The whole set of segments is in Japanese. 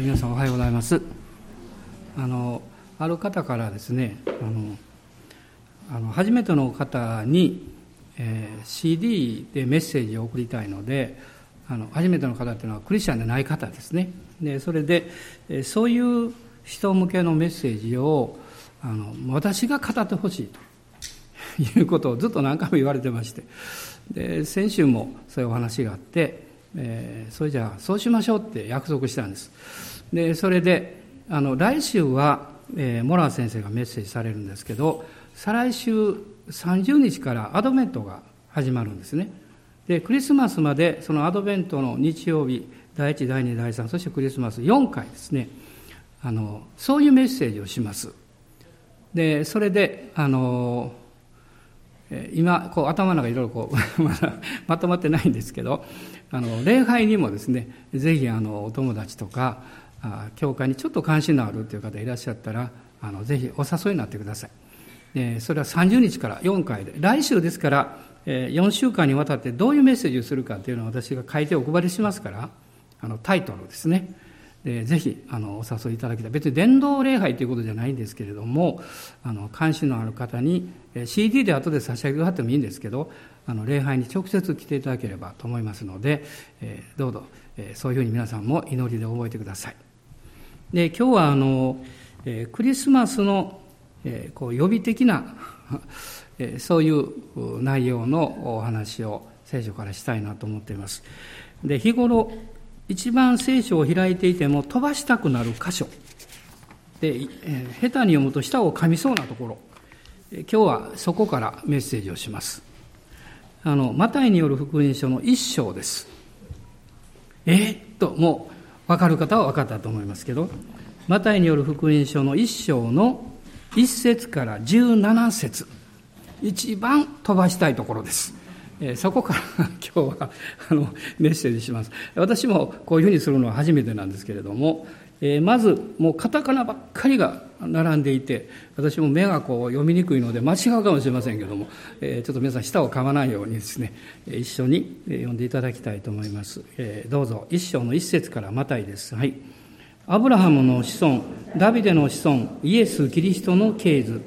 皆さんおはようございます。あのある方からですねあのあの初めての方に、えー、CD でメッセージを送りたいのであの初めての方っていうのはクリスチャンでない方ですね。でそれで、えー、そういう人向けのメッセージをあの私が語ってほしいと。いうことをずっと何回も言われてまして。で先週もそういうお話があって、えー、それじゃあそうしましょうって約束したんです。でそれであの来週は、えー、モラー先生がメッセージされるんですけど再来週30日からアドベントが始まるんですね。でクリスマスまでそのアドベントの日曜日第1第2第3そしてクリスマス4回ですね。あのそういうメッセージをします。でそれであの今こう頭の中いろいろこう まだまとまってないんですけどあの礼拝にもですねぜひあのお友達とか教会にちょっと関心のあるという方いらっしゃったらあのぜひお誘いになってください。でそれは30日から4回で。来週ですから4週間にわたってどういうメッセージをするかというのを私が書いてお配りしますからあのタイトルですね。でぜひあのお誘いいただきたい別に伝道礼拝ということじゃないんですけれどもあの関心のある方に CD で後で差し上げはってもいいんですけどあの礼拝に直接来ていただければと思いますので、えー、どうぞ、えー、そういうふうに皆さんも祈りで覚えてください。で今日はあの、えー、クリスマスの、えー、こう予備的な えそういう内容のお話を聖書からしたいなと思っています。で日頃一番聖書を開いていても飛ばしたくなる箇所。で、えー、下手に読むと舌を噛みそうなところ。え今日はそこからメッセージをします。あのマタイによる福音書の一章です。えー、っともう分かる方は分かったと思いますけどマタイによる福音書の1章の1節から17節。一番飛ばしたいところです。えそこから 今日はあのメッセージします。私もこういうふうにするのは初めてなんですけれども、えー、まずもうカタカナばっかりが並んでいて私も目がこう読みにくいので間違うかもしれませんけども、えー、ちょっと皆さん舌を噛まないようにですね一緒に読んでいただきたいと思います、えー、どうぞ一章の一節からまたいです。はい。アブラハムの子孫ダビデの子孫イエス・キリストの系図。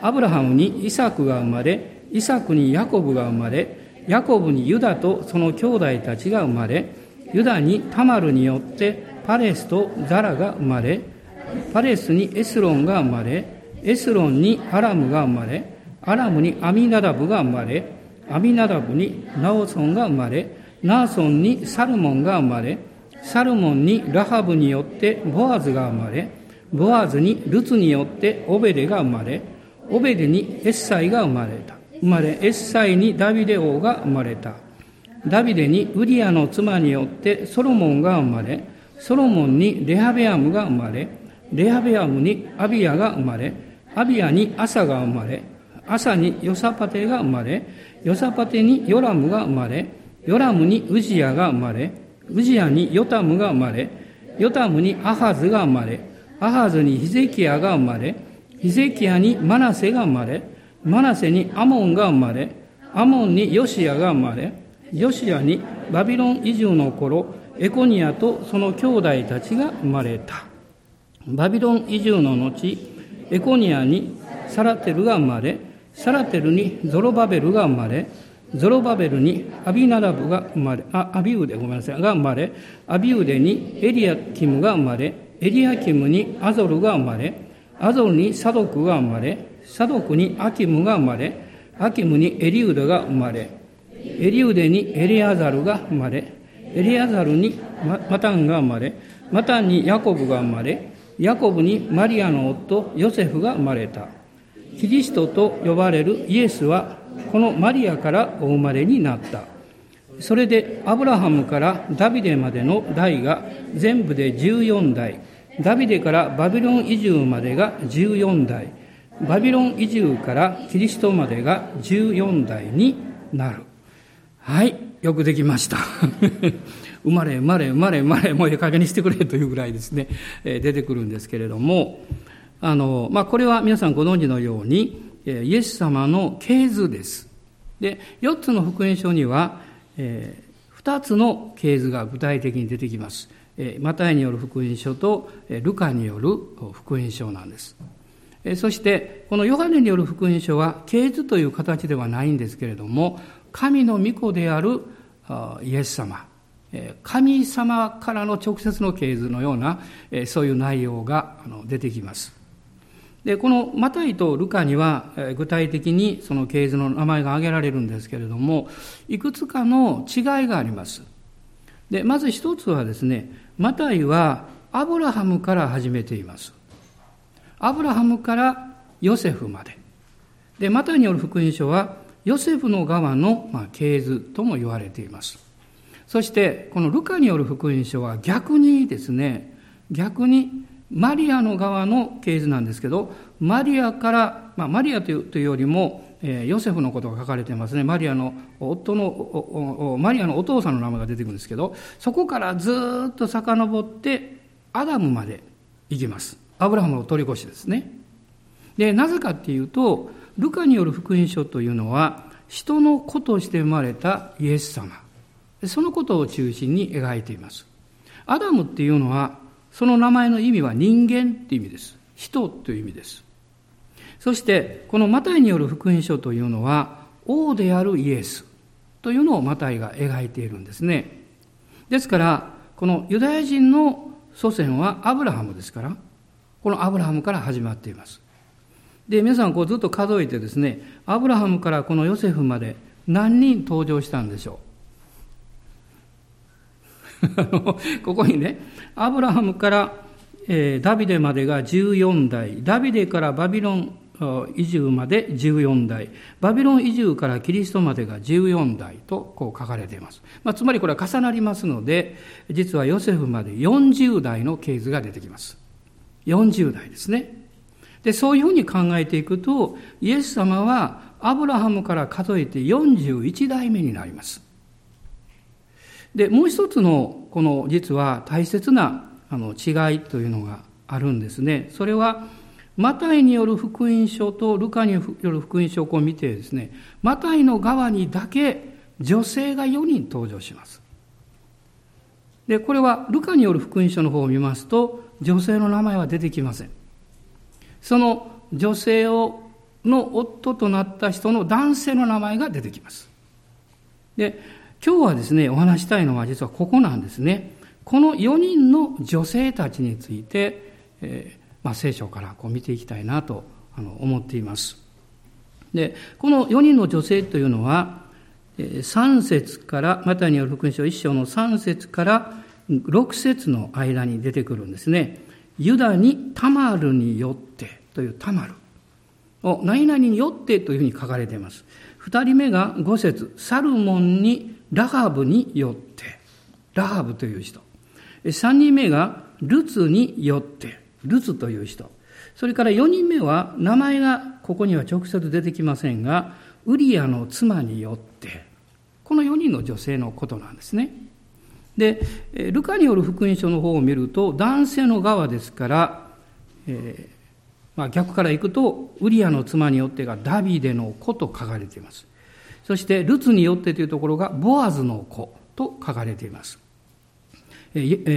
アブラハムにイサクが生まれイサクにヤコブが生まれヤコブにユダとその兄弟たちが生まれ、ユダにタマルによってパレスとザラが生まれ、パレスにエスロンが生まれ、エスロンにアラムが生まれ、アラムにアミナダブが生まれ、アミナダブにナオソンが生まれ、ナーソンにサルモンが生まれ、サルモンにラハブによってボアズが生まれ、ボアズにルツによってオベレが生まれ、オベレにエッサイが生まれた。生まれ、エッサイにダビデ王が生まれた。ダビデにウリアの妻によってソロモンが生まれ、ソロモンにレハベアムが生まれ、レハベアムにアビアが生まれ、アビアにアサが生まれ、アサにヨサパテが生まれ、ヨサパテにヨラムが生まれ、ヨラムにウジヤが生まれ、ウジヤにヨタムが生まれ、ヨタムにアハズが生まれ、アハズにヒゼキヤが生まれ、ヒゼキヤにマナセが生まれ、マナセにアモンが生まれ、アモンにヨシアが生まれ、ヨシアにバビロン移住の頃、エコニアとその兄弟たちが生まれた。バビロン移住の後、エコニアにサラテルが生まれ、サラテルにゾロバベルが生まれ、ゾロバベルにアビナダブが生まれ、あ、アビウデ、ごめんなさい、が生まれ、アビウデにエリアキムが生まれ、エリアキムにアゾルが生まれ、アゾルにサドクが生まれ、サドクにアキムが生まれ、アキムにエリウダが生まれ、エリウデにエリアザルが生まれ、エリアザルにマタンが生まれ、マタンにヤコブが生まれ、ヤコブにマリアの夫ヨセフが生まれた。キリストと呼ばれるイエスはこのマリアからお生まれになった。それでアブラハムからダビデまでの代が全部で14代、ダビデからバビロン移住までが14代、バビロン移住からキリストまでが14代になる。はい、よくできました。生まれ生まれ生まれ生まれもうええ加減にしてくれというぐらいですね、え出てくるんですけれども、あの、まあ、これは皆さんご存知のように、イエス様の系図です。で、4つの福音書には、えー、2つの系図が具体的に出てきます。マタイによる福音書とルカによる福音書なんです。そしてこのヨハネによる福音書は系図という形ではないんですけれども神の御子であるイエス様神様からの直接の系図のようなそういう内容が出てきます。でこのマタイとルカには具体的にその系図の名前が挙げられるんですけれどもいくつかの違いがあります。でまず一つはですねマタイはアブラハムから始めています。アブラハムからヨセフまで。で、マタイによる福音書は、ヨセフの側の、ま、系図とも言われています。そして、このルカによる福音書は逆にですね、逆にマリアの側の系図なんですけど、マリアから、まあ、マリアというよりも、え、ヨセフのことが書かれてますね。マリアの夫の、マリアのお父さんの名前が出てくるんですけど、そこからずっと遡って、アダムまで行きます。アブラハムの取り越しですね。で、なぜかっていうと、ルカによる福音書というのは、人の子として生まれたイエス様。そのことを中心に描いています。アダムっていうのは、その名前の意味は人間っていう意味です。人という意味です。そして、このマタイによる福音書というのは、王であるイエスというのをマタイが描いているんですね。ですから、このユダヤ人の祖先はアブラハムですから、このアブラハムから始まっています。で、皆さんこうずっと数えてですね、アブラハムからこのヨセフまで何人登場したんでしょう？ここにね、アブラハムから、えー、ダビデまでが14代、ダビデからバビロン移住まで14代、バビロン移住からキリストまでが14代とこう書かれています。まあ、つまりこれは重なりますので、実はヨセフまで40代の系図が出てきます。40代ですね。で、そういうふうに考えていくと、イエス様はアブラハムから数えて41代目になります。で、もう一つの、この実は大切なあの違いというのがあるんですね。それは、マタイによる福音書とルカによる福音書を見てですね、マタイの側にだけ女性が4人登場します。で、これはルカによる福音書の方を見ますと、女性の名前は出てきません。その女性をの夫となった人の男性の名前が出てきます。で、今日はですね、お話したいのは実はここなんですね。この4人の女性たちについて、えー、まあ、聖書からこう見ていきたいなとあの思っています。で、この4人の女性というのは、3節から、またによる福音書1章の3節から6節の間に出てくるんですね。ユダにタマルによってというタマルを何々によってというふうに書かれています。二人目が5節サルモンにラハブによって。ラハブという人。三人目がルツによって。ルツという人。それから四人目は名前がここには直接出てきませんが、ウリアの妻によって。この4人の女性のことなんですね。で、ルカによる福音書の方を見ると、男性の側ですから、えー、まあ、逆からいくと、ウリアの妻によってがダビデの子と書かれています。そして、ルツによってというところが、ボアズの子と書かれています。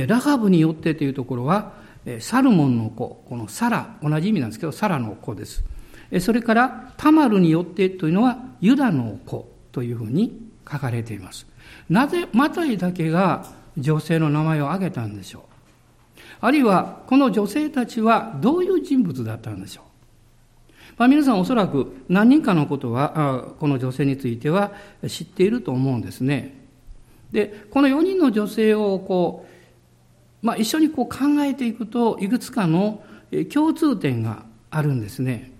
ラハブによってというところは、サルモンの子、このサラ、同じ意味なんですけど、サラの子です。それから、タマルによってというのは、ユダの子というふうに書かれています。なぜマタイだけが女性の名前を挙げたんでしょう？あるいはこの女性たちはどういう人物だったんでしょう？まあ、皆さんおそらく何人かのことはこの女性については知っていると思うんですね。でこの4人の女性をこう、まあ、一緒にこう考えていくといくつかの共通点があるんですね。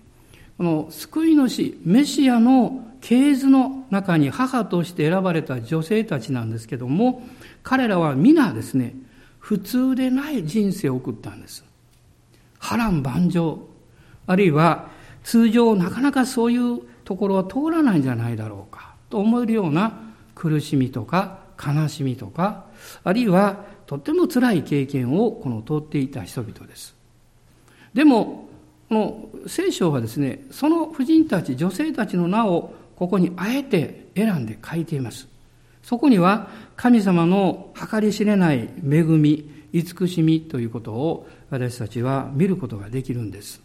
この救い主メシアの系図の中に母として選ばれた女性たちなんですけども、彼らは皆ですね、普通でない人生を送ったんです。波乱万丈、あるいは通常なかなかそういうところは通らないんじゃないだろうか、と思えるような苦しみとか悲しみとか、あるいはとっても辛い経験をこの通っていた人々です。でも、この聖書はですね、その婦人たち、女性たちの名をここにあえて選んで書いています。そこには神様の計り知れない恵み、慈しみということを私たちは見ることができるんです。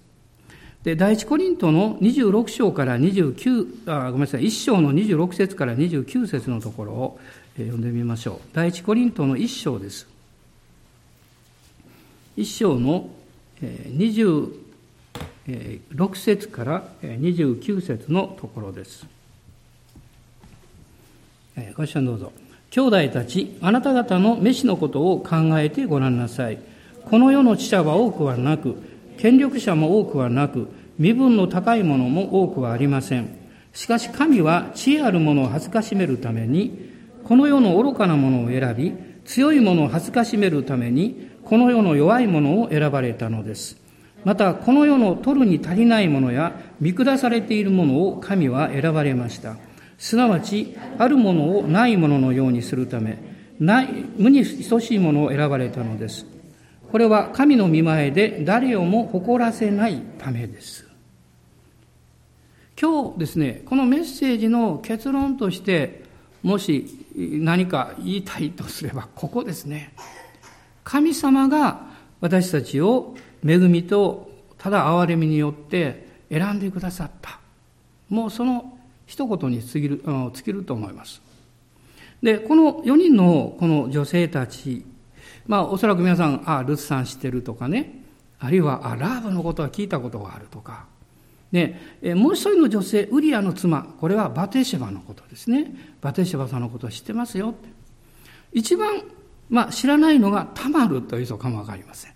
で、第一コリントの26章から29、あ、ごめんなさい、1章の26節から29節のところを読んでみましょう。第一コリントの1章です。1章の26節から29節のところです。ご一緒にどうぞ。兄弟たち、あなた方の飯のことを考えてごらんなさい。この世の知者は多くはなく、権力者も多くはなく、身分の高いものも多くはありません。しかし神は知恵ある者を恥ずかしめるために、この世の愚かなものを選び、強いものを恥ずかしめるために、この世の弱いものを選ばれたのです。また、この世の取るに足りないものや、見下されているものを神は選ばれました。すなわち、あるものをないもののようにするため、ない、無に等しいものを選ばれたのです。これは神の見前で誰をも誇らせないためです。今日ですね、このメッセージの結論として、もし何か言いたいとすれば、ここですね。神様が私たちを恵みとただ憐れみによって選んでくださった。もうその一言に尽きる尽きると思います。で、この4人のこの女性たち、まあおそらく皆さん、ああ、ルツさん知ってるとかね、あるいは、あ、ラーブのことは聞いたことがあるとか、ね、もう一人の女性、ウリアの妻、これはバテシェバのことですね。バテシェバさんのことを知ってますよって。一番、まあ、知らないのがタマルという人かもわかりません。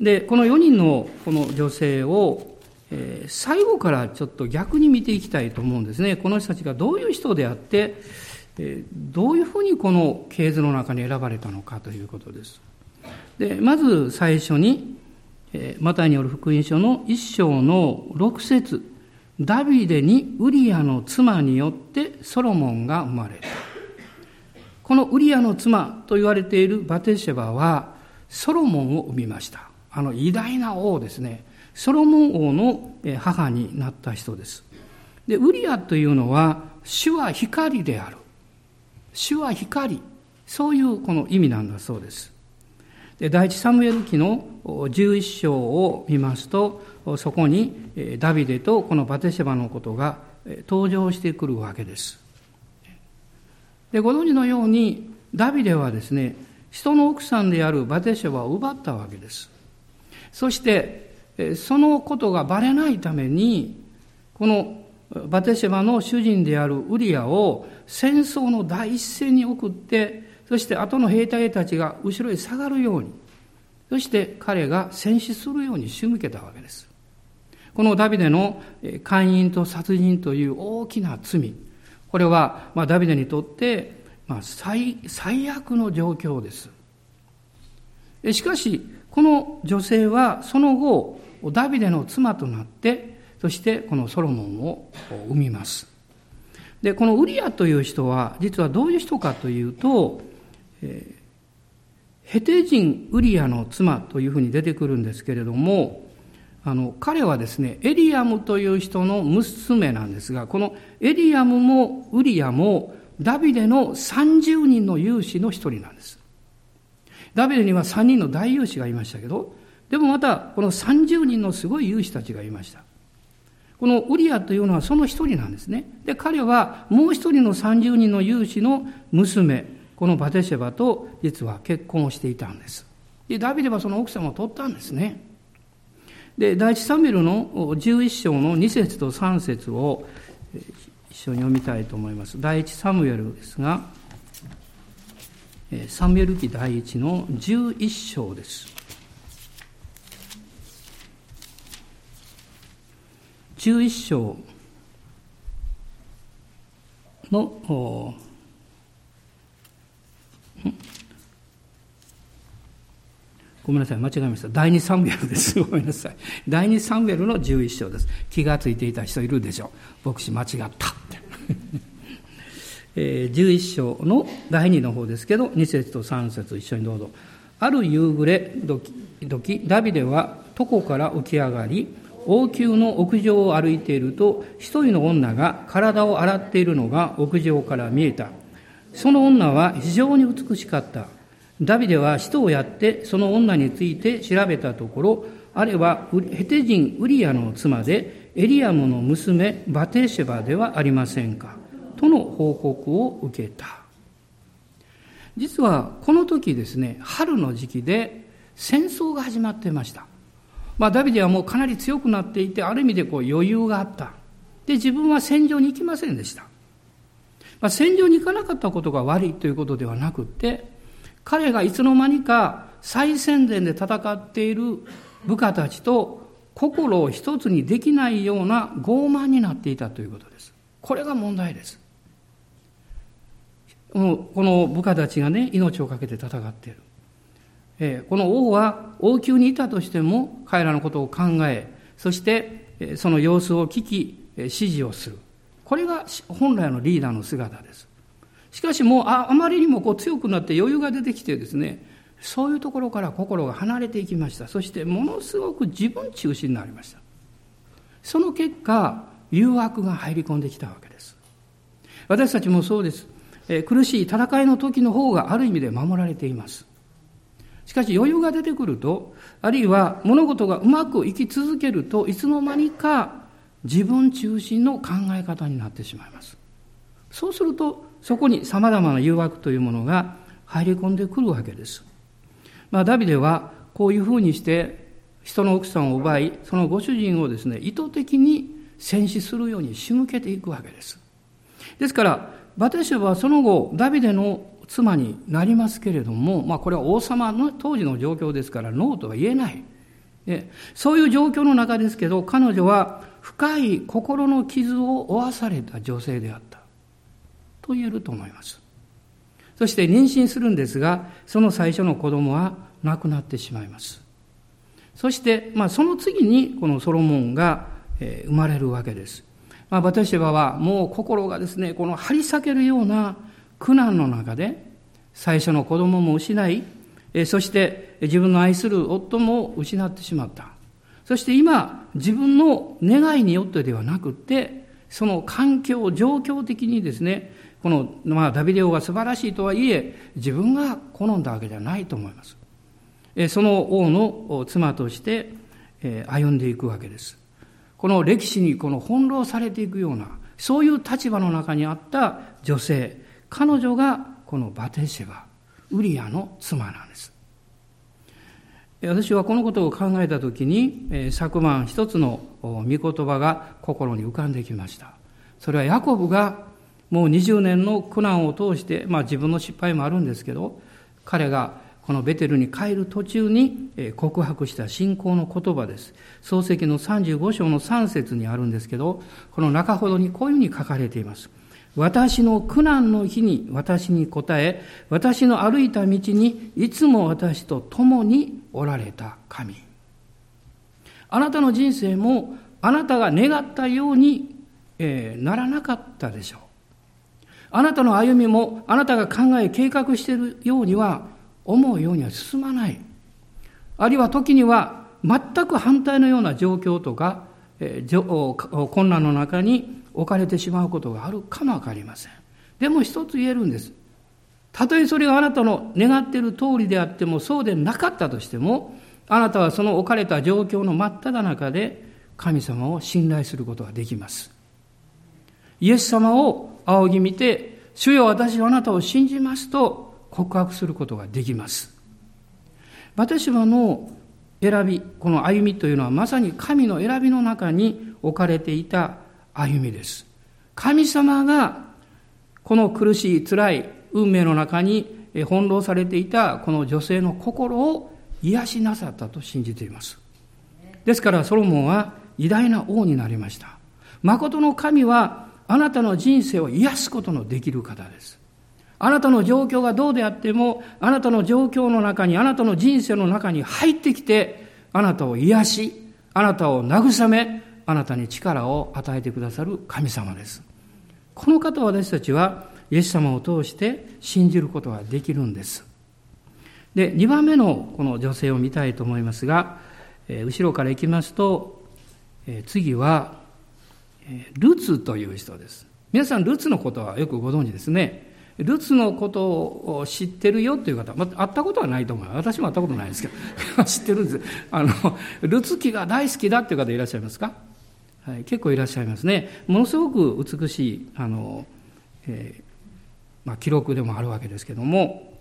で、この4人のこの女性を、え、最後からちょっと逆に見ていきたいと思うんですね。この人たちがどういう人であって、え、どういうふうにこの系図の中に選ばれたのかということです。で、まず最初に、えマタイによる福音書の一章の六節ダビデにウリアの妻によってソロモンが生まれた。このウリアの妻と言われているバテシェバはソロモンを生みました。あの偉大な王ですね。ソロモン王の母になった人です。で、ウリアというのは主は光である。主は光。そういうこの意味なんだそうです。で第一サムエル記の11章を見ますとそこにダビデとこのバテシェバのことが登場してくるわけです。でご存知のようにダビデはですね人の奥さんであるバテシェバを奪ったわけです。そしてそのことがバレないためにこのバテシェバの主人であるウリアを戦争の第一線に送ってそして後の兵隊たちが後ろへ下がるように、そして彼が戦死するように仕向けたわけです。このダビデの姦淫と殺人という大きな罪、これは、まあ、ダビデにとって、まあ、最最悪の状況です。しかし、この女性はその後、ダビデの妻となって、そしてこのソロモンを生みます。で、このウリアという人は、実はどういう人かというと、えヘテ人ウリアの妻というふうに出てくるんですけれども、あの、彼はですね、エリアムという人の娘なんですが、このエリアムもウリアもダビデの30人の勇士の一人なんです。ダビデには3人の大勇士がいましたけど、でもまたこの30人のすごい勇士たちがいました。このウリアというのはその一人なんですね。で、彼はもう一人の30人の勇士の娘、このバテシェバと実は結婚をしていたんです。で、ダビデはその奥様を取ったんですね。で、第一サミュルの11章の2節と3節を一緒に読みたいと思います。第一サムエルですが、サムエル記第一の11章です。11章のごめんなさい、間違えました。第2サムエルです。ごめんなさい。第2サムエルの11章です。気がついていた人いるでしょう。牧師間違ったって。11章の第2の方ですけど、2節と3節一緒にどうぞ。ある夕暮れ時、ダビデは床から起き上がり、王宮の屋上を歩いていると、一人の女が体を洗っているのが屋上から見えた。その女は非常に美しかった。ダビデは使徒をやってその女について調べたところ、あれはヘテ人ウリアの妻でエリアムの娘バテシェバではありませんかとの報告を受けた。実はこの時ですね、春の時期で戦争が始まってました。まあダビデはもうかなり強くなっていて、ある意味でこう余裕があった。で、自分は戦場に行きませんでした。まあ、戦場に行かなかったことが悪いということではなくって、彼がいつの間にか最前線で戦っている部下たちと心を一つにできないような傲慢になっていたということです。これが問題です。この部下たちがね、命を懸けて戦っている。この王は王宮にいたとしても彼らのことを考え、そしてその様子を聞き、指示をする。これが本来のリーダーの姿です。しかしもうあまりにもこう強くなって余裕が出てきてですね、そういうところから心が離れていきました。そしてものすごく自分中心になりました。その結果、誘惑が入り込んできたわけです。私たちもそうです。苦しい戦いの時の方がある意味で守られています。しかし余裕が出てくると、あるいは物事がうまくいき続けるといつの間にか自分中心の考え方になってしまいます。そうすると、そこに様々な誘惑というものが入り込んでくるわけです。まあ、ダビデはこういうふうにして人の奥さんを奪い、そのご主人をですね、意図的に戦死するように仕向けていくわけです。ですから、バテシュはその後、ダビデの妻になりますけれども、まあこれは王様の当時の状況ですからノーとは言えない。でそういう状況の中ですけど、彼女は深い心の傷を負わされた女性であった。と言えると思います。そして妊娠するんですが、その最初の子供は亡くなってしまいます。そして、まあ、その次にこのソロモンが、生まれるわけです。まあ、バテシェバはもう心がですね、この張り裂けるような苦難の中で、最初の子供も失い、そして自分の愛する夫も失ってしまった。そして今、自分の願いによってではなくて、その環境、状況的にですね、この、まあ、ダビデ王が素晴らしいとはいえ、自分が好んだわけじゃないと思います。その王の妻として歩んでいくわけです。この歴史にこの翻弄されていくような、そういう立場の中にあった女性、彼女がこのバテシェバ、ウリアの妻なんです。私はこのことを考えたときに、昨晩一つの御言葉が心に浮かんできました。それはヤコブがもう20年の苦難を通して、まあ自分の失敗もあるんですけど、彼がこのベテルに帰る途中に告白した信仰の言葉です。漱石の35章の3節にあるんですけど、この中ほどにこういうふうに書かれています。私の苦難の日に私に答え、私の歩いた道にいつも私と共におられた神。あなたの人生もあなたが願ったように、えー、ならなかったでしょう。あなたの歩みもあなたが考え計画しているようには思うようには進まない。あるいは時には全く反対のような状況とか、えー、困難の中に置かれてしまうことがあるかもわかりません。でも一つ言えるんです。たとえそれがあなたの願っている通りであってもそうでなかったとしても、あなたはその置かれた状況の真っ只中で神様を信頼することができます。イエス様を仰ぎ見て、主よ私はあなたを信じますと告白することができます。私はの選び、この歩みというのはまさに神の選びの中に置かれていた歩みです。神様がこの苦しい辛い運命の中に翻弄されていたこの女性の心を癒しなさったと信じています。ですからソロモンは偉大な王になりました。誠の神はあなたの人生を癒すことのできる方です。あなたの状況がどうであっても、あなたの状況の中に、あなたの人生の中に入ってきて、あなたを癒し、あなたを慰め、あなたに力を与えてくださる神様です。この方を私たちは、イエス様を通して信じることができるんです。で、2番目のこの女性を見たいと思いますが、後ろから行きますと、次は、ルツという人です。皆さん、ルツのことはよくご存知ですね。ルツのことを知ってるよっていう方、まあ、会ったことはないと思う。私も会ったことないですけど、知ってるんです。あの、ルツ記が大好きだっていう方いらっしゃいますか？はい、結構いらっしゃいますね。ものすごく美しい、あの、えー、まあ、記録でもあるわけですけども、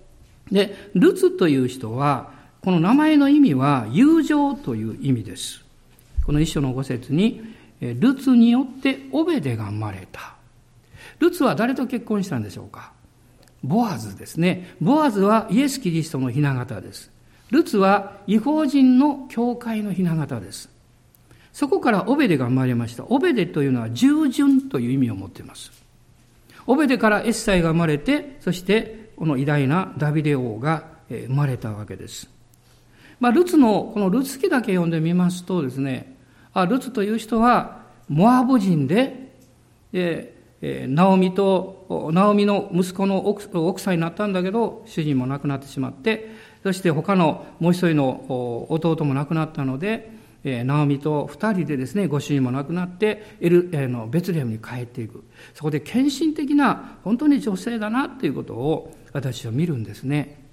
で、ルツという人は、この名前の意味は友情という意味です。この一章の五節に、ルツによってオベデが生まれた。ルツは誰と結婚したんでしょうか？ボアズですね。ボアズはイエス・キリストの雛形です。ルツは違法人の教会の雛形です。そこからオベデが生まれました。オベデというのは従順という意味を持っています。オベデからエッサイが生まれて、そしてこの偉大なダビデ王が生まれたわけです。まあ、ルツの、このルツ記だけ読んでみますとですね、あルツという人はモアブ人で、えー、ナオミと、ナオミの息子の奥奥さんになったんだけど、主人も亡くなってしまって、そして他のもう一人の弟も亡くなったので、ナオミと二人でですね、ご主人も亡くなって、エル、えの、ベツレムに帰っていく。そこで献身的な、本当に女性だなっていうことを私は見るんですね。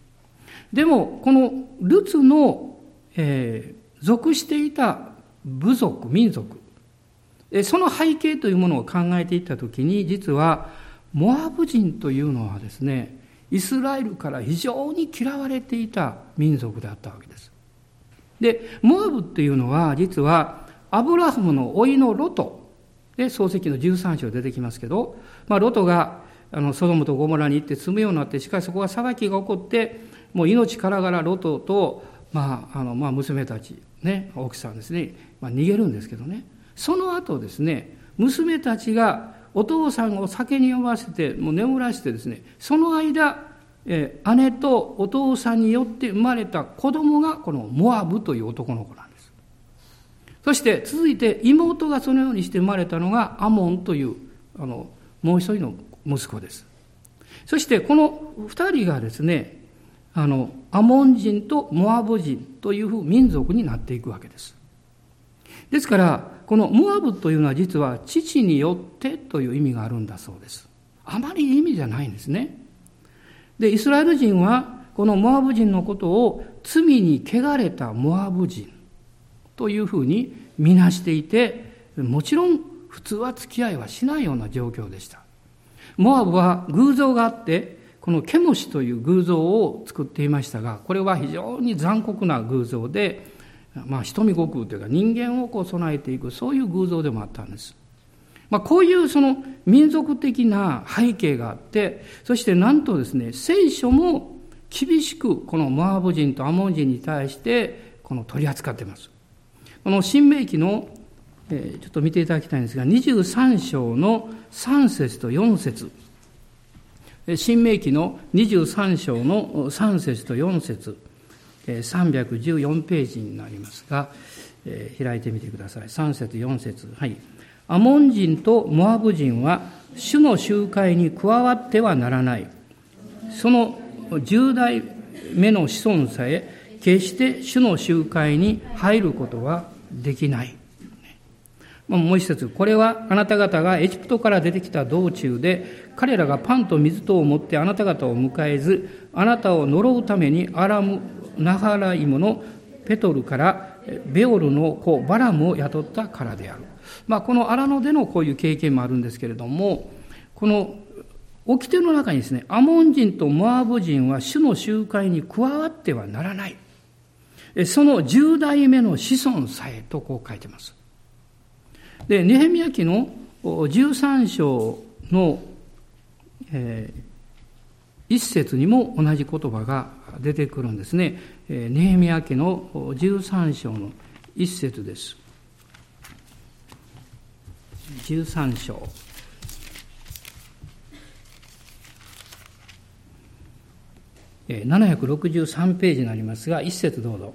でも、このルツの、えー、属していた部族、民族、その背景というものを考えていったときに、実は、モアブ人というのはですね、イスラエルから非常に嫌われていた民族であったわけです。で、モアブっていうのは、実は、アブラハムの甥のロト、で、漱石の13章出てきますけど、まあ、ロトが、あの、ソドムとゴモラに行って住むようになって、しかしそこは裁きが起こって、もう命からがらロトと、まあ、あの、まあ、娘たち、ね、奥さんですね、まあ、逃げるんですけどね。その後ですね、娘たちがお父さんを酒に酔わせて、もう眠らせてですね、その間、え、姉とお父さんによって生まれた子供がこのモアブという男の子なんです。そして続いて妹がそのようにして生まれたのがアモンというあのもう一人の息子です。そしてこの二人がですね、あのアモン人とモアブ人という民族になっていくわけです。ですからこのモアブというのは実は父によってという意味があるんだそうです。あまり意味じゃないんですね。で、イスラエル人は、このモアブ人のことを罪に汚れたモアブ人というふうに見なしていて、もちろん普通は付き合いはしないような状況でした。モアブは偶像があって、このケモシという偶像を作っていましたが、これは非常に残酷な偶像で、まあ、瞳悟空というか人間をこう備えていく、そういう偶像でもあったんです。まあ、こういうその民族的な背景があって、そしてなんとですね、聖書も厳しくこのモアブ人とアモン人に対してこの取り扱っています。この新明記の、えー、ちょっと見ていただきたいんですが、23章の3節と4節新明記の23章の3節と4節314ページになりますが、えー、開いてみてください。3節4節はい。アモン人とモアブ人は主の集会に加わってはならない。その十代目の子孫さえ、決して主の集会に入ることはできない。もう一節、これはあなた方がエジプトから出てきた道中で、彼らがパンと水とを持ってあなた方を迎えず、あなたを呪うためにアラム、ナハライムのペトルからベオルの子バラムを雇ったからである。まあ、この荒野でのこういう経験もあるんですけれども、この掟の中にですね、アモン人とモアブ人は主の集会に加わってはならない。その10代目の子孫さえとこう書いてます。で、ネヘミヤ記の13章の、えー、一節にも同じ言葉が出てくるんですね。ネヘミヤ記の13章の一節です。13章763ページになりますが、一節どうぞ。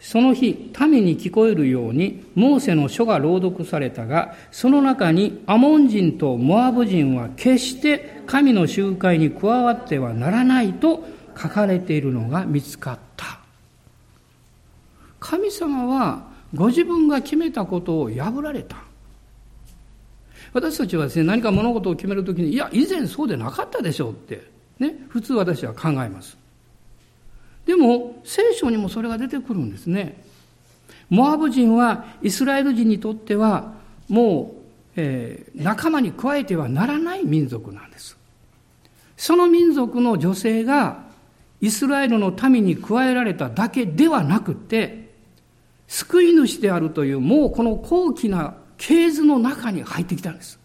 その日、民に聞こえるように、モーセの書が朗読されたが、その中にアモン人とモアブ人は決して神の集会に加わってはならないと書かれているのが見つかった。神様はご自分が決めたことを破られた。私たちはですね、何か物事を決めるときに、いや、以前そうでなかったでしょうってね、普通私は考えます。でも、聖書にもそれが出てくるんですね。モアブ人はイスラエル人にとってはもう、えー、仲間に加えてはならない民族なんです。その民族の女性がイスラエルの民に加えられただけではなくて、救い主であるというもうこの高貴な系図の中に入ってきたんです。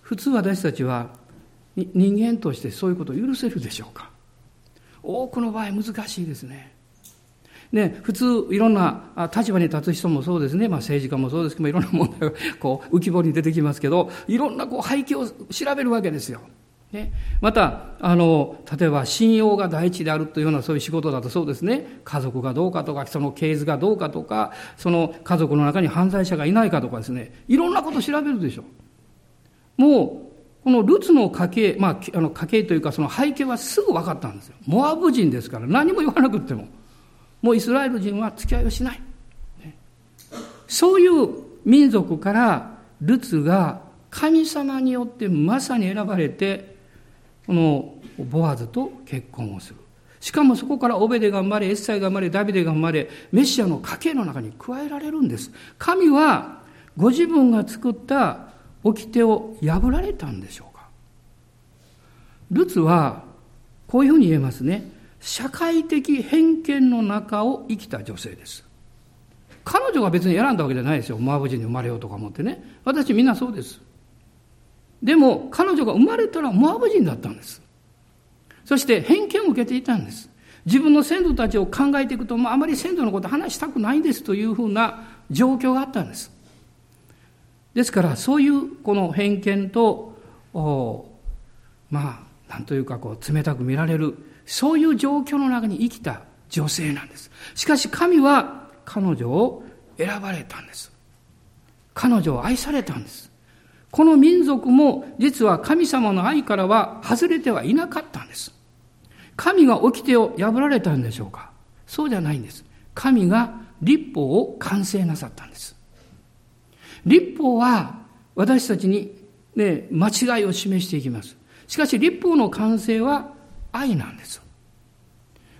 普通私たちは人間としてそういうことを許せるでしょうか多くの場合難しいですね。ね、普通いろんな立場に立つ人もそうですね、まあ、政治家もそうですけどいろんな問題がこう浮き彫りに出てきますけどいろんなこう背景を調べるわけですよ。ね、またあの例えば信用が第一であるというようなそういう仕事だとそうですね。家族がどうかとかその系図がどうかとかその家族の中に犯罪者がいないかとかですね。いろんなこと調べるでしょ。うもうこのルツの家系、まあ、あの家系というかその背景はすぐ分かったんですよ。モアブ人ですから何も言わなくても。もうイスラエル人は付き合いをしない、ね、そういう民族からルツが神様によってまさに選ばれてこのボアズと結婚をする。しかもそこからオベデが生まれ、エッサイが生まれ、ダビデが生まれ、メシアの家系の中に加えられるんです。神はご自分が作った掟を破られたんでしょうかルツはこういうふうに言えますね。社会的偏見の中を生きた女性です。彼女が別に選んだわけじゃないですよ。モアブ人に生まれようとか思ってね。私みんなそうです。でも彼女が生まれたらモアブ人だったんです。そして偏見を受けていたんです。自分の先祖たちを考えていくと、まあ、まり先祖のこと話したくないですというふうな状況があったんです。ですからそういうこの偏見とまあなんというかこう冷たく見られるそういう状況の中に生きた女性なんです。しかし神は彼女を選ばれたんです。彼女を愛されたんです。この民族も実は神様の愛からは外れてはいなかったんです。神が掟を破られたんでしょうか？そうじゃないんです。神が立法を完成なさったんです。立法は私たちに、ね、間違いを示していきます。しかし立法の完成は愛なんです。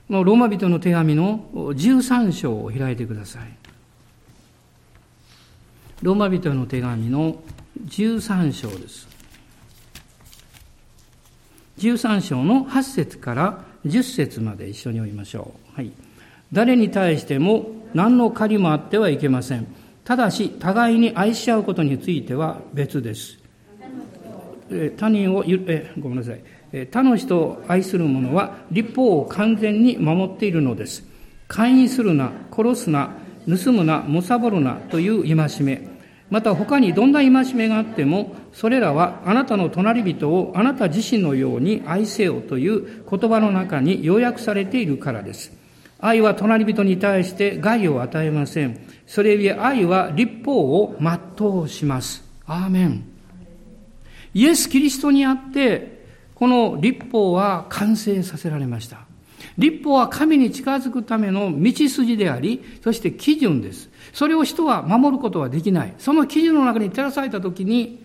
このローマ人の手紙の13章を開いてください。ローマ人の手紙の13章です。13章の8節から10節まで一緒に読みましょう。はい。誰に対しても何の借りもあってはいけません。ただし、互いに愛し合うことについては別です。他人をえ、ごめんなさい。他の人を愛する者は立法を完全に守っているのです。勧誘するな、殺すな、盗むな、貪るなという戒め。また他にどんな戒めがあっても、それらはあなたの隣人をあなた自身のように愛せよという言葉の中に要約されているからです。愛は隣人に対して害を与えません。それゆえ愛は立法を全うします。アーメン。イエス・キリストにあって、この立法は完成させられました。立法は神に近づくための道筋であり、そして基準です。それを人は守ることはできない。その基準の中に照らされたときに、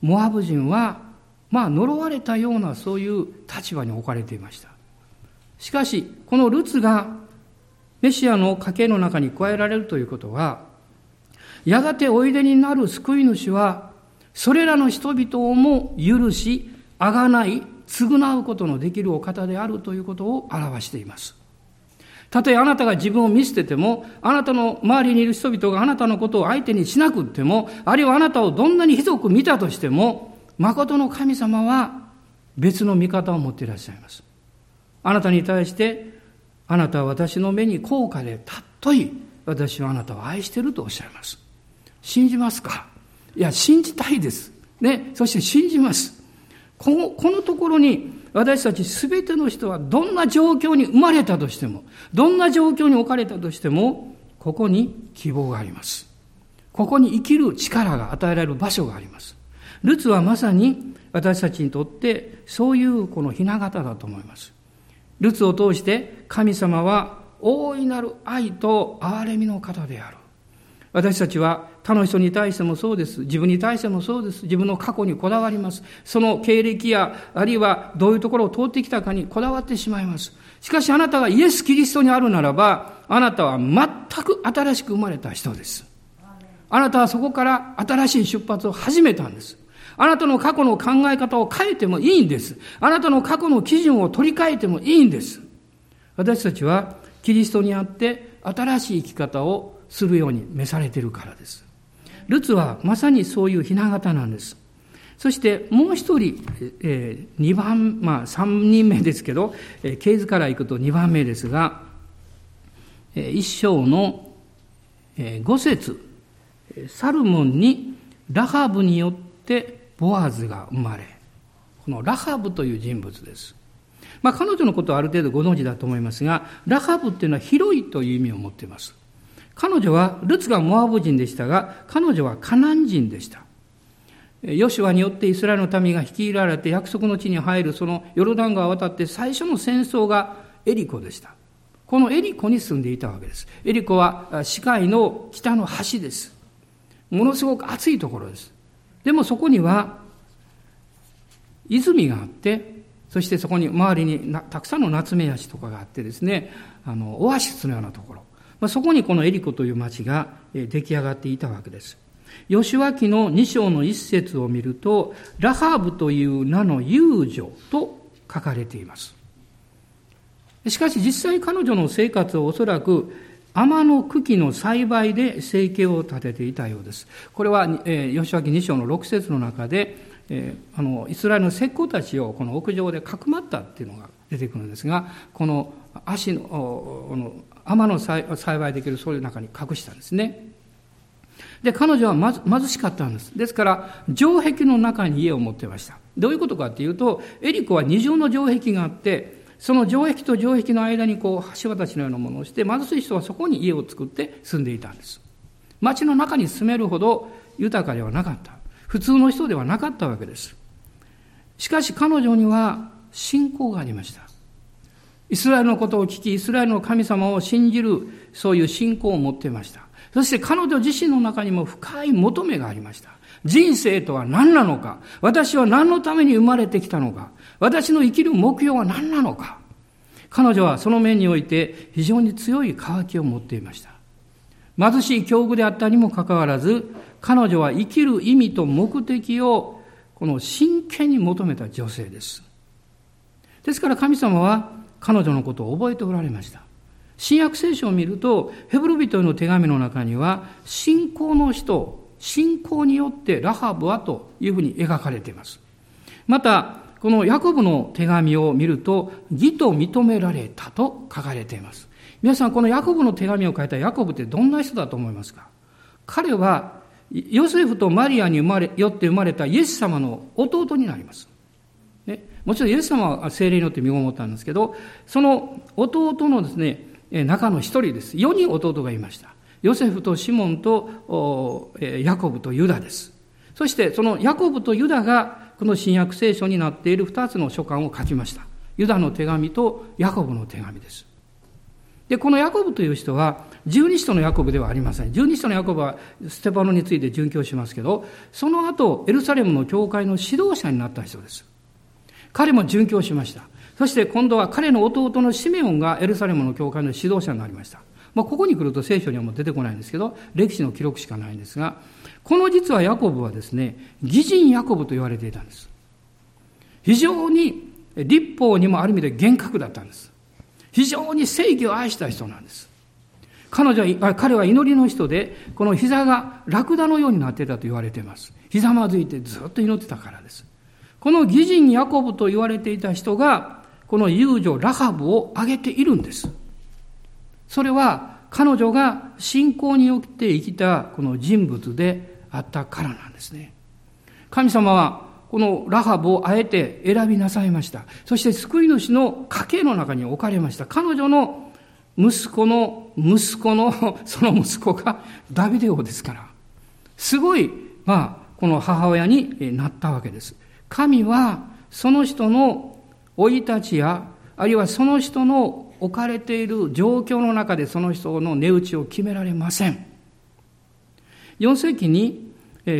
モアブ人は、まあ呪われたようなそういう立場に置かれていました。しかし、このルツがメシアの家系の中に加えられるということは、やがておいでになる救い主は、それらの人々をも許し、あがない、償うことのできるお方であるということを表しています。たとえあなたが自分を見捨てても、あなたの周りにいる人々があなたのことを相手にしなくっても、あるいはあなたをどんなにひどく見たとしても、誠の神様は別の見方を持っていらっしゃいます。あなたに対して、あなたは私の目に高価で尊い、私はあなたを愛しているとおっしゃいます。信じますか？いや、信じたいです。ね、そして信じます。このこのところに私たち全ての人はどんな状況に生まれたとしても、どんな状況に置かれたとしても、ここに希望があります。ここに生きる力が与えられる場所があります。ルツはまさに私たちにとってそういうこの雛形だと思います。ルツを通して神様は大いなる愛と憐れみの方である。私たちは他の人に対してもそうです。自分に対してもそうです。自分の過去にこだわります。その経歴や、あるいはどういうところを通ってきたかにこだわってしまいます。しかしあなたがイエス・キリストにあるならば、あなたは全く新しく生まれた人です。あなたはそこから新しい出発を始めたんです。あなたの過去の考え方を変えてもいいんです。あなたの過去の基準を取り替えてもいいんです。私たちはキリストにあって新しい生き方をするように召されているからです。ルツはまさにそういう雛形なんです。そしてもう一人、えー、2番、まあ3人目ですけど、えー、系図からいくと2番目ですが、えー、一章の、えー、5節サルモンにラハブによってボアズが生まれ、このラハブという人物です。まあ彼女のことはある程度ご存知だと思いますが、ラハブっていうのは広いという意味を持っています。彼女は、ルツがモアブ人でしたが、彼女はカナン人でした。ヨシュアによってイスラエルの民が率いられて約束の地に入るそのヨルダン川を渡って最初の戦争がエリコでした。このエリコに住んでいたわけです。エリコは市海の北の端です。ものすごく暑いところです。でもそこには泉があって、そしてそこに周りにたくさんの夏目ヤシとかがあってですね、あの、オアシスのようなところ。まあ、そこにこのエリコという町が出来上がっていたわけです。吉脇の2章の一節を見ると、ラハーブという名の遊女と書かれています。しかし実際彼女の生活はおそらく天の茎の栽培で生計を立てていたようです。これは、えー、吉脇2章の6節の中で、えー、あのイスラエルの石膏たちをこの屋上でかくまったっていうのが出てくるんですが、この足の、の天の栽培できるそういう中に隠したんですね。で、彼女は貧しかったんです。ですから、城壁の中に家を持ってました。どういうことかっていうと、エリコは二重の城壁があって、その城壁と城壁の間にこう橋渡しのようなものをして、貧しい人はそこに家を作って住んでいたんです。町の中に住めるほど豊かではなかった。普通の人ではなかったわけです。しかし彼女には信仰がありました。イスラエルのことを聞き、イスラエルの神様を信じる、そういう信仰を持っていました。そして彼女自身の中にも深い求めがありました。人生とは何なのか私は何のために生まれてきたのか私の生きる目標は何なのか彼女はその面において非常に強い渇きを持っていました。貧しい境遇であったにもかかわらず、彼女は生きる意味と目的をこの真剣に求めた女性です。ですから神様は彼女のことを覚えておられました。新約聖書を見ると、ヘブル人への手紙の中には、信仰の人、信仰によってラハブはというふうに描かれています。また、このヤコブの手紙を見ると、義と認められたと書かれています。皆さん、このヤコブの手紙を書いたヤコブってどんな人だと思いますか？彼は、ヨセフとマリアに生まれ、よって生まれたイエス様の弟になります。ね、もちろんイエス様は精霊によって身ごもったんですけど、その弟のですね、中の一人です。4人弟がいました。ヨセフとシモンとヤコブとユダです。そしてそのヤコブとユダがこの新約聖書になっている2つの書簡を書きました。ユダの手紙とヤコブの手紙です。で、このヤコブという人は、十二使徒のヤコブではありません。十二使徒のヤコブはステパノについて殉教しますけど、その後、エルサレムの教会の指導者になった人です。彼も殉教しました。そして今度は彼の弟のシメオンがエルサレムの教会の指導者になりました。まあ、ここに来ると聖書にはもう出てこないんですけど、歴史の記録しかないんですが、この実はヤコブはですね、義人ヤコブと言われていたんです。非常に立法にもある意味で厳格だったんです。非常に正義を愛した人なんです。彼女は、彼は祈りの人で、この膝がラクダのようになっていたと言われています。ひざまずいてずっと祈ってたからです。この義人ヤコブと言われていた人が、この遊女ラハブを挙げているんです。それは彼女が信仰によって生きたこの人物であったからなんですね。神様はこのラハブをあえて選びなさいました。そして救い主の家系の中に置かれました。彼女の息子の息子の その息子がダビデ王ですから。すごい、まあ、この母親になったわけです。神はその人の生い立ちや、あるいはその人の置かれている状況の中でその人の値打ちを決められません。4世紀に、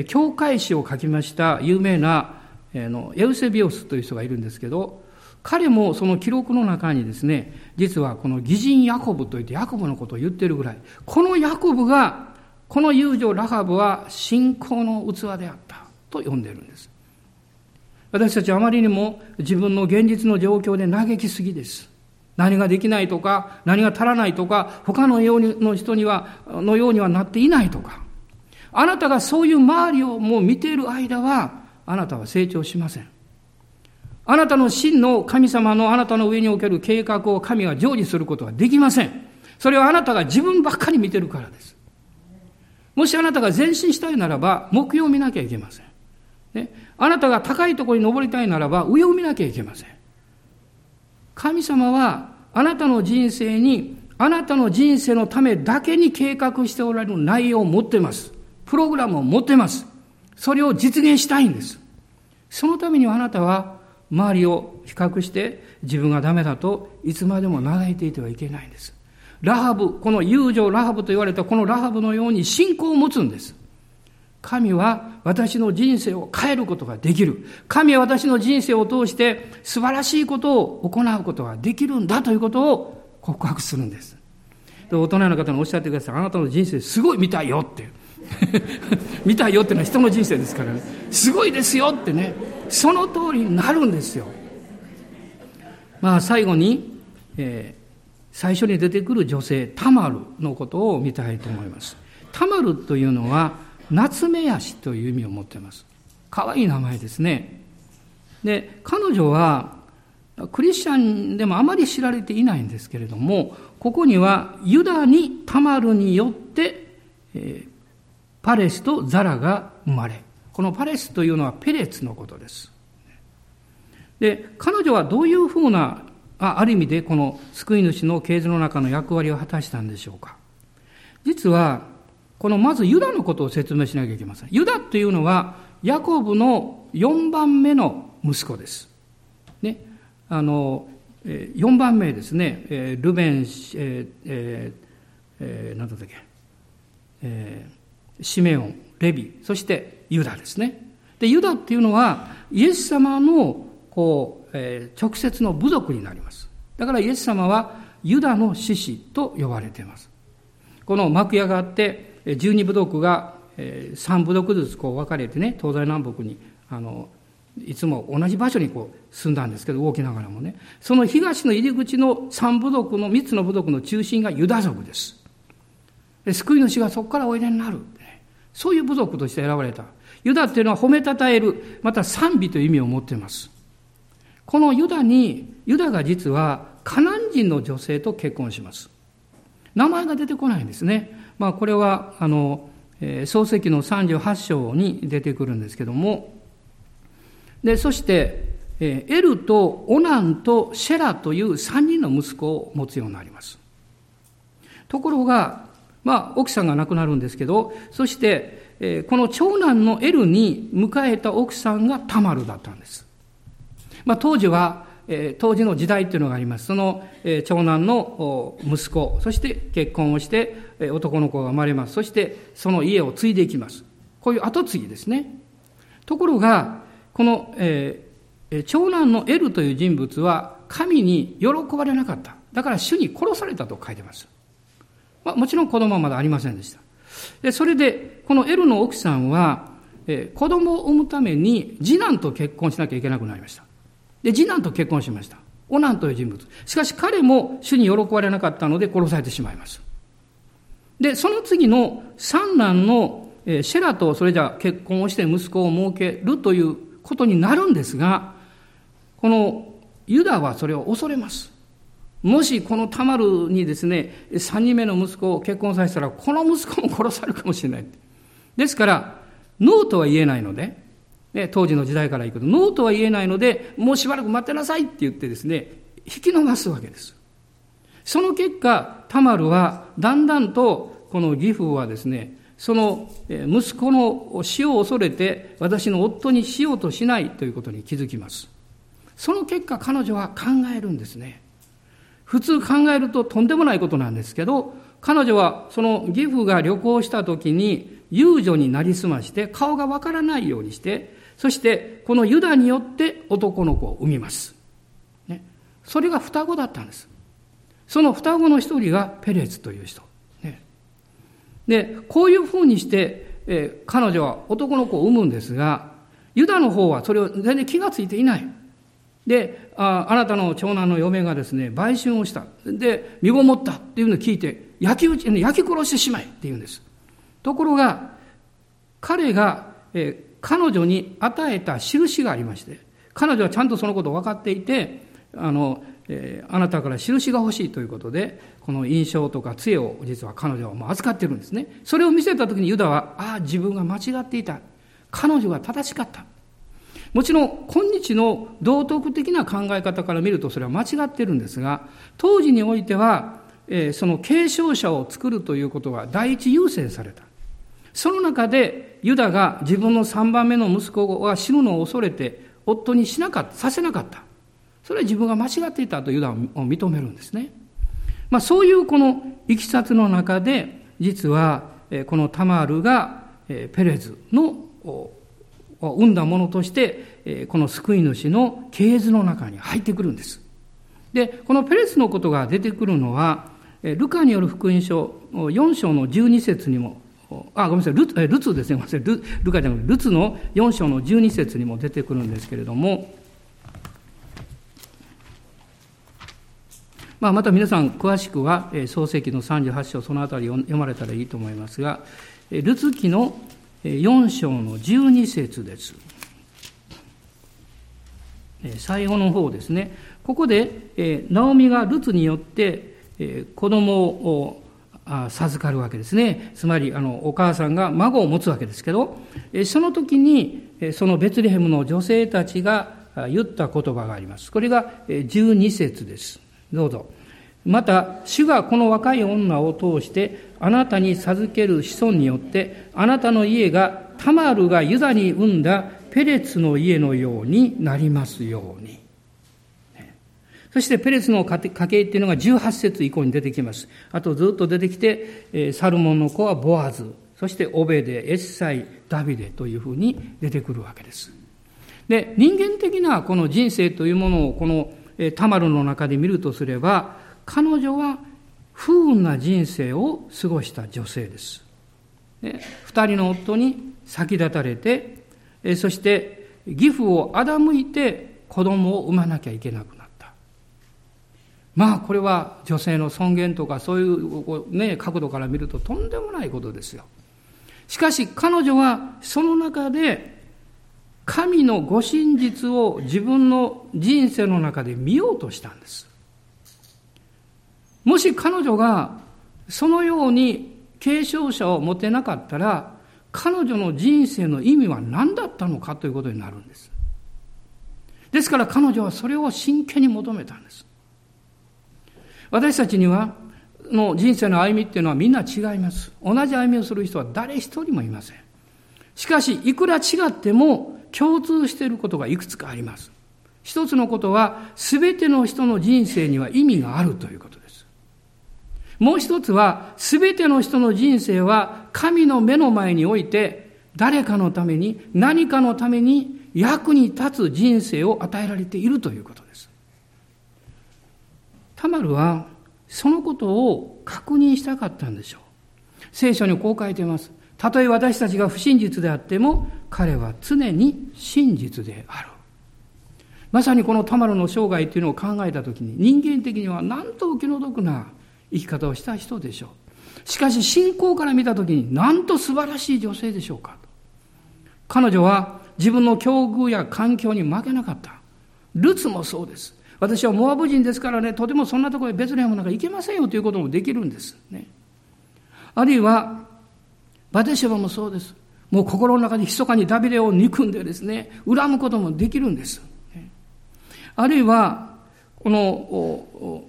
教会史を書きました有名な、エウセビオスという人がいるんですけど、彼もその記録の中にですね、実はこの義人ヤコブといってヤコブのことを言ってるぐらい、このヤコブが、この友情ラハブは信仰の器であったと呼んでるんです。私たちはあまりにも自分の現実の状況で嘆きすぎです。何ができないとか、何が足らないとか、他のようにの人には、のようにはなっていないとか。あなたがそういう周りをもう見ている間は、あなたは成長しません。あなたの真の神様のあなたの上における計画を神は成就することはできません。それはあなたが自分ばっかり見てるからです。もしあなたが前進したいならば、目標を見なきゃいけません。ね、あなたが高いところに登りたいならば上を見なきゃいけません。神様はあなたの人生にあなたの人生のためだけに計画しておられる内容を持っています。プログラムを持っています。それを実現したいんです。そのためにあなたは周りを比較して自分がダメだといつまでも嘆いていてはいけないんです。ラハブ、この友情ラハブと言われたこのラハブのように信仰を持つんです。神は私の人生を変えることができる。神は私の人生を通して素晴らしいことを行うことができるんだということを告白するんです。で大人の方におっしゃってください。あなたの人生すごい見たいよって。見たいよってのは人の人生ですからね。すごいですよってね。その通りになるんですよ。まあ最後に、えー、最初に出てくる女性、タマルのことを見たいと思います。タマルというのは、夏目足という意味を持っています。かわいい名前ですね。で、彼女は、クリスチャンでもあまり知られていないんですけれども、ここにはユダにタマルによって、えー、パレスとザラが生まれ、このパレスというのはペレツのことです。で、彼女はどういうふうな、あある意味でこの救い主の系図の中の役割を果たしたんでしょうか。実は、このまずユダのことを説明しなきゃいけません。ユダというのは、ヤコブの4番目の息子です。ね。あの、4番目ですね。ルベン、えー、えー、えー、なんだっけ。えー、シメオン、レビ、そしてユダですね。で、ユダっていうのは、イエス様の、こう、えー、直接の部族になります。だからイエス様は、ユダの獅子と呼ばれています。この幕屋があって、十二部族が三部族ずつこう分かれてね東西南北にあのいつも同じ場所にこう住んだんですけど動きながらもね。その東の入り口の三部族の三つの部族の中心がユダ族です。で救い主がそこからおいでになるそういう部族として選ばれた。ユダっていうのは褒めたたえるまた賛美という意味を持っています。このユダにユダが実はカナン人の女性と結婚します。名前が出てこないんですね。まあ、これはあの、えー、創世記の38章に出てくるんですけども。でそして、えー、エルとオナンとシェラという3人の息子を持つようになります。ところが、まあ、奥さんが亡くなるんですけどそして、えー、この長男のエルに迎えた奥さんがタマルだったんです、まあ、当時はえ当時の時代っていうのがあります。その、え長男の息子、そして結婚をして、え男の子が生まれます。そしてその家を継いでいきます。こういう後継ぎですね。ところが、この、えー、長男のエルという人物は神に喜ばれなかった。だから主に殺されたと書いてます。まあ、もちろん子供はまだありませんでした。で、それで、このエルの奥さんは、えー、子供を産むために次男と結婚しなきゃいけなくなりました。で、次男と結婚しました。オナンという人物。しかし彼も主に喜ばれなかったので殺されてしまいます。で、その次の三男のシェラとそれじゃ結婚をして息子を設けるということになるんですが、このユダはそれを恐れます。もしこのタマルにですね、三人目の息子を結婚させたら、この息子も殺されるかもしれない。ですから、ノーとは言えないので、ね、当時の時代からいくと、ノーとは言えないので、もうしばらく待ってなさいって言ってですね、引き延ばすわけです。その結果、タマルはだんだんとこの義父はですね、その息子の死を恐れて私の夫にしようとしないということに気づきます。その結果彼女は考えるんですね。普通考えるととんでもないことなんですけど、彼女はその義父が旅行した時に遊女になりすまして顔がわからないようにして、そしてこのユダによって男の子を産みます。ね、それが双子だったんです。その双子の一人がペレツという人。ね、で、こういうふうにして、えー、彼女は男の子を産むんですが、ユダの方はそれを全然気がついていない。で、ああなたの長男の嫁がですね、売春をした。で、身ごもったっていうのを聞いて、焼き打ち、焼き殺してしまえって言うんです。ところが、彼が、えー、彼女に与えた印がありまして、彼女はちゃんとそのことを分かっていて、あの、えー、あなたから印が欲しいということで、この印象とか杖を実は彼女はもう預かってるんですね。それを見せた時にユダは、ああ、自分が間違っていた。彼女が正しかった。もちろん、今日の道徳的な考え方から見るとそれは間違ってるんですが、当時においては、えー、その継承者を作るということが第一優先された。その中で、ユダが自分の三番目の息子が死ぬのを恐れて、夫にしなかった、させなかった。それは自分が間違っていたとユダを認めるんですね。まあそういうこのいきさつの中で、実は、このタマールがペレズのを生んだものとして、この救い主の系図の中に入ってくるんです。で、このペレスのことが出てくるのは、ルカによる福音書4章の12節にも、あ、ごめんなさい、ルツルツですね、ごめんなさい、ルルカじゃなくて、ルツの4章の12節にも出てくるんですけれども、まあ、また皆さん詳しくは創世記の38章そのあたり読まれたらいいと思いますがルツ記の4章の12節です。最後の方ですね。ここで、ナオミがルツによって、子供を授かるわけですね。つまり、あの、お母さんが孫を持つわけですけど、その時に、そのベツレヘムの女性たちが言った言葉があります。これが12節です。どうぞ。また、主がこの若い女を通して、あなたに授ける子孫によって、あなたの家がタマルがユダに生んだペレツの家のようになりますように。そしてペレツの家系っていうのが18節以降に出てきます。あとずっと出てきて、サルモンの子はボアズ、そしてオベデ、エッサイ、ダビデというふうに出てくるわけです。で、人間的なこの人生というものをこのタマルの中で見るとすれば、彼女は不運な人生を過ごした女性です。二人の夫に先立たれて、そして義父を欺いて子供を産まなきゃいけなくなった。まあこれは女性の尊厳とかそういうね、角度から見るととんでもないことですよ。しかし彼女はその中で神のご真実を自分の人生の中で見ようとしたんです。もし彼女がそのように継承者を持てなかったら、彼女の人生の意味は何だったのかということになるんです。ですから彼女はそれを真剣に求めたんです。私たちには、の人生の歩みっていうのはみんな違います。同じ歩みをする人は誰一人もいません。しかし、いくら違っても共通していることがいくつかあります。一つのことは、すべての人の人生には意味があるということです。もう一つは、すべての人の人生は神の目の前において、誰かのために、何かのために役に立つ人生を与えられているということです。タマルは、そのことを確認したかったんでしょう。聖書にこう書いています。たとえ私たちが不真実であっても、彼は常に真実である。まさにこのタマルの生涯というのを考えたときに、人間的にはなんとお気の毒な生き方をした人でしょう。しかし信仰から見たときに、なんと素晴らしい女性でしょうか。彼女は自分の境遇や環境に負けなかった。ルツもそうです。私はモアブ人ですからね、とてもそんなところへベツレヘムなんか行けませんよということもできるんです。ね。あるいは、バテシェバもそうです。もう心の中で密かにダビデを憎んでですね、恨むこともできるんです。あるいは、この、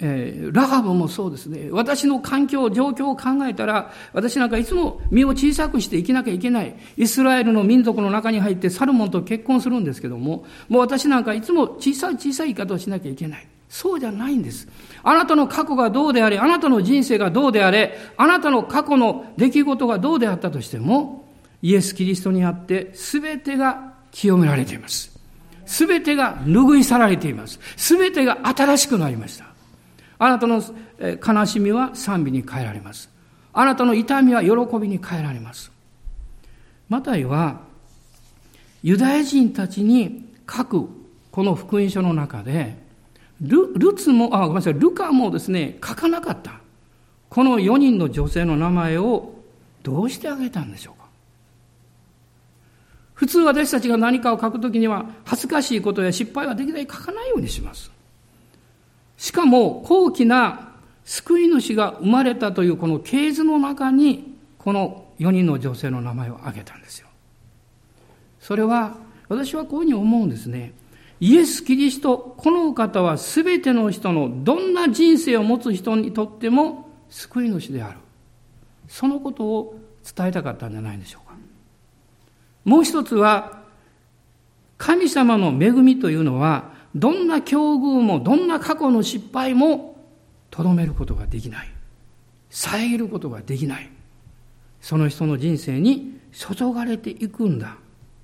えー、ラハブもそうですね。私の環境、状況を考えたら、私なんかいつも身を小さくして生きなきゃいけない。イスラエルの民族の中に入ってサルモンと結婚するんですけども、もう私なんかいつも小さい小さい言い方をしなきゃいけない。そうじゃないんです。あなたの過去がどうであれ、あなたの人生がどうであれ、あなたの過去の出来事がどうであったとしても、イエス・キリストにあって全てが清められています。全てが拭い去られています。全てが新しくなりました。あなたの悲しみは賛美に変えられます。あなたの痛みは喜びに変えられます。マタイはユダヤ人たちに書くこの福音書の中でルルツも、あ、ごめんなさい、ルカもですね、書かなかった。この4人の女性の名前をどうしてあげたんでしょうか普通私たちが何かを書くときには恥ずかしいことや失敗はできない書かないようにします。しかも高貴な救い主が生まれたというこの系図の中にこの4人の女性の名前を挙げたんですよ。それは私はこういうふうに思うんですね。イエス・キリスト、この方は全ての人のどんな人生を持つ人にとっても救い主である。そのことを伝えたかったんじゃないでしょうか。もう一つは、神様の恵みというのは、どんな境遇も、どんな過去の失敗も、とどめることができない。遮ることができない。その人の人生に注がれていくんだ。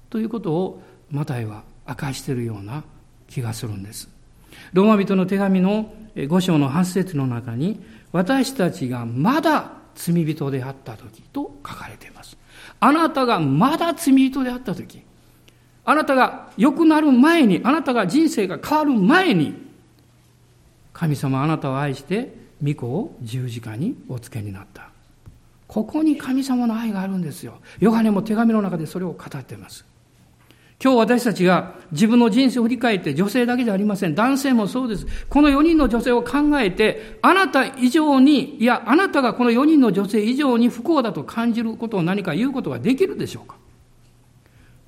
ということを、マタイは明かしているような気がするんです。ローマ人の手紙の5章の8節の中に、私たちがまだ罪人であった時と書かれています。あなたがまだ罪人であった時、あなたが良くなる前に、あなたが人生が変わる前に、神様あなたを愛して、御子を十字架にお付けになった。ここに神様の愛があるんですよ。ヨハネも手紙の中でそれを語っています。今日私たちが自分の人生を振り返って女性だけじゃありません。男性もそうです。この4人の女性を考えて、あなた以上に、いや、あなたがこの4人の女性以上に不幸だと感じることを何か言うことができるでしょうか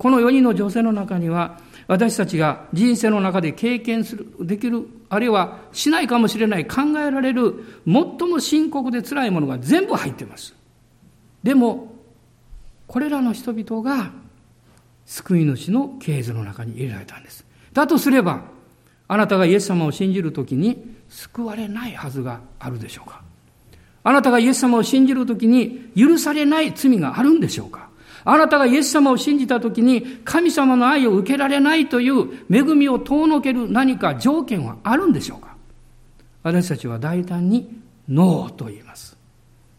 この4人の女性の中には、私たちが人生の中で経験する、できる、あるいはしないかもしれない、考えられる、最も深刻で辛いものが全部入っています。でも、これらの人々が、救い主の系図の中に入れられたんです。だとすれば、あなたがイエス様を信じるときに救われないはずがあるでしょうかあなたがイエス様を信じるときに許されない罪があるんでしょうかあなたがイエス様を信じたときに神様の愛を受けられないという恵みを遠のける何か条件はあるんでしょうか？私たちは大胆にノーと言います。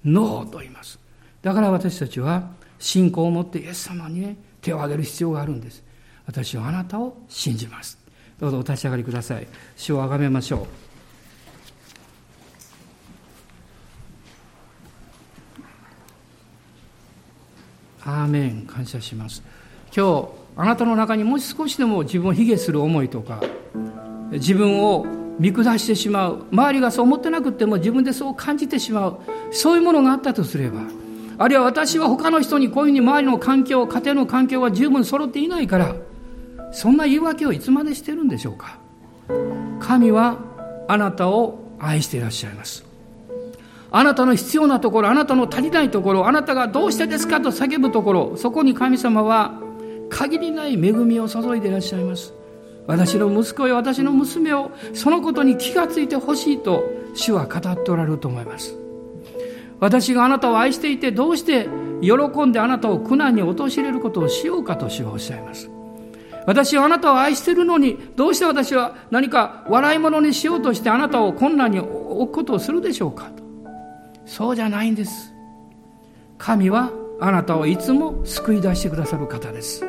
ノーと言います。だから私たちは信仰を持ってイエス様にね、手を挙げる必要があるんです。私はあなたを信じます。どうぞお立ち上がりください。主をあがめましょう。アーメン感謝します今日あなたの中にもし少しでも自分を卑下する思いとか自分を見下してしまう周りがそう思ってなくても自分でそう感じてしまうそういうものがあったとすればあるいは私は他の人にこういうふうに周りの環境、家庭の環境が十分揃っていないから、そんな言い訳をいつまでしてるんでしょうか。神はあなたを愛していらっしゃいます。あなたの必要なところ、あなたの足りないところ、あなたがどうしてですかと叫ぶところ、そこに神様は限りない恵みを注いでいらっしゃいます。私の息子や私の娘をそのことに気がついてほしいと主は語っておられると思います。私があなたを愛していてどうして喜んであなたを苦難に陥れることをしようかと主はおっしゃいます。私はあなたを愛してるのにどうして私は何か笑い物にしようとしてあなたを困難に置くことをするでしょうかと。そうじゃないんです。神はあなたをいつも救い出してくださる方です。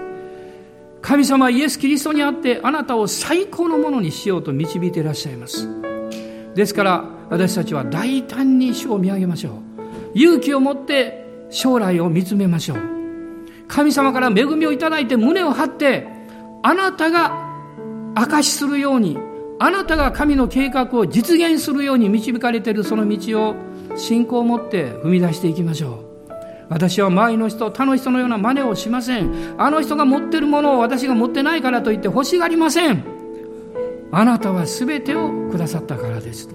神様イエス・キリストにあってあなたを最高のものにしようと導いていらっしゃいます。ですから私たちは大胆に主を見上げましょう。勇気を持って将来を見つめましょう。神様から恵みをいただいて胸を張って、あなたが証しするように、あなたが神の計画を実現するように導かれているその道を信仰を持って踏み出していきましょう。私は周りの人、他の人のような真似をしません。あの人が持ってるものを私が持ってないからといって欲しがりません。あなたは全てをくださったからです。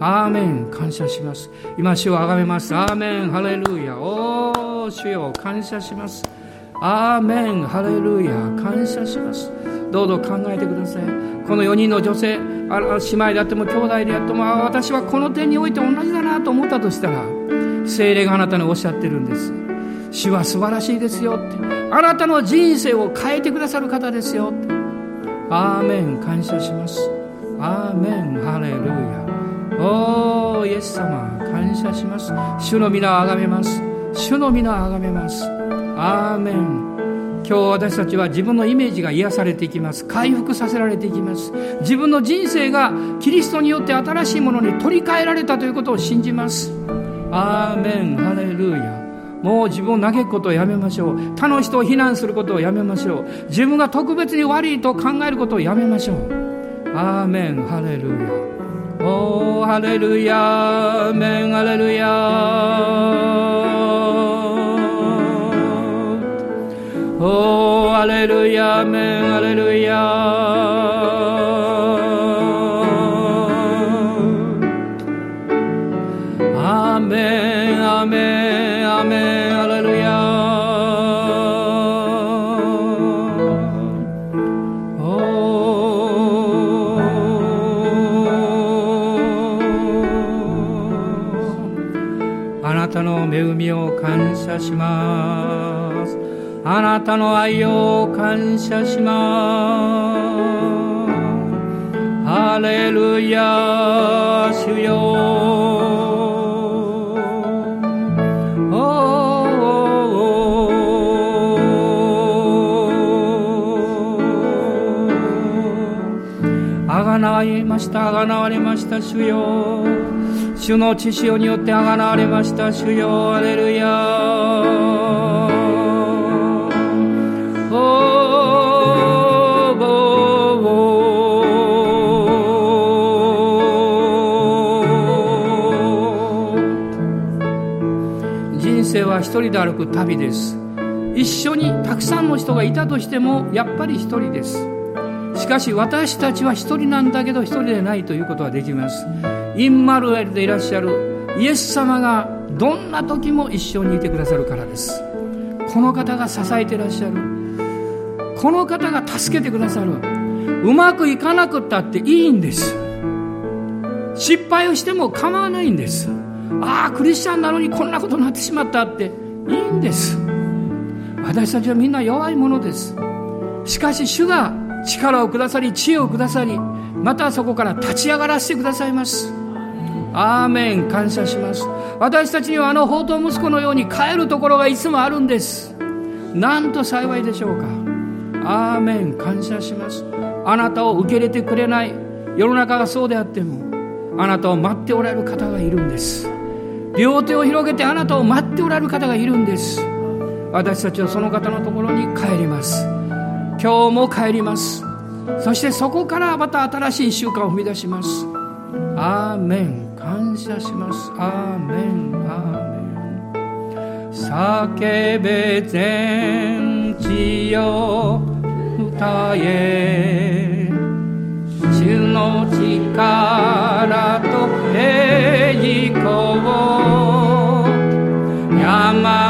アーメン。感謝します。今主をあがめます。アーメン。ハレルヤ。おー主よ。感謝します。アーメン。ハレルヤ。感謝します。どうぞ考えてください。この4人の女性姉妹であっても兄弟であっても私はこの点において同じだなと思ったとしたら精霊があなたにおっしゃってるんです。主は素晴らしいですよって。あなたの人生を変えてくださる方ですよって。アーメン感謝します。アーメンハレルヤ。おーイエス様感謝します。主の皆をあがめます。主の皆をあがめます。アーメン。今日私たちは自分のイメージが癒されていきます。回復させられていきます。自分の人生がキリストによって新しいものに取り替えられたということを信じます。アーメン。ハレルヤ。もう自分を嘆くことをやめましょう。他の人を非難することをやめましょう。自分が特別に悪いと考えることをやめましょう。アーメン。ハレルヤ。おーハレルヤ。ーメン。ハレルヤ。おー、アレルヤ、メン、アレルヤ。アメン、アメン、アメン、アレルヤお。あなたの恵みを感謝します。あなたの愛を感謝します。ハレルヤ主よ。あがなわれましたあがなわれました主よ。主の血潮によってあがなわれました主よ。アレルヤ。一人で歩く旅です。一緒にたくさんの人がいたとしてもやっぱり一人です。しかし私たちは一人なんだけど一人でないということができます。インマルエルでいらっしゃるイエス様がどんな時も一緒にいてくださるからです。この方が支えていらっしゃる。この方が助けてくださる。うまくいかなくったっていいんです。失敗をしても構わないんです。ああクリスチャンなのにこんなことになってしまったって。いいんです。私たちはみんな弱いものです。しかし主が力をくださり知恵をくださりまたそこから立ち上がらせてくださいます。アーメン。感謝します。私たちにはあの宝刀息子のように帰るところがいつもあるんです。なんと幸いでしょうか。アーメン。感謝します。あなたを受け入れてくれない。世の中がそうであってもあなたを待っておられる方がいるんです。両手を広げてあなたを待っておられる方がいるんです。私たちはその方のところに帰ります。今日も帰ります。そしてそこからまた新しい習慣を踏み出します。アーメン。感謝します。アーメン。アーメン。叫べ全地よ歌え。主の力と栄光山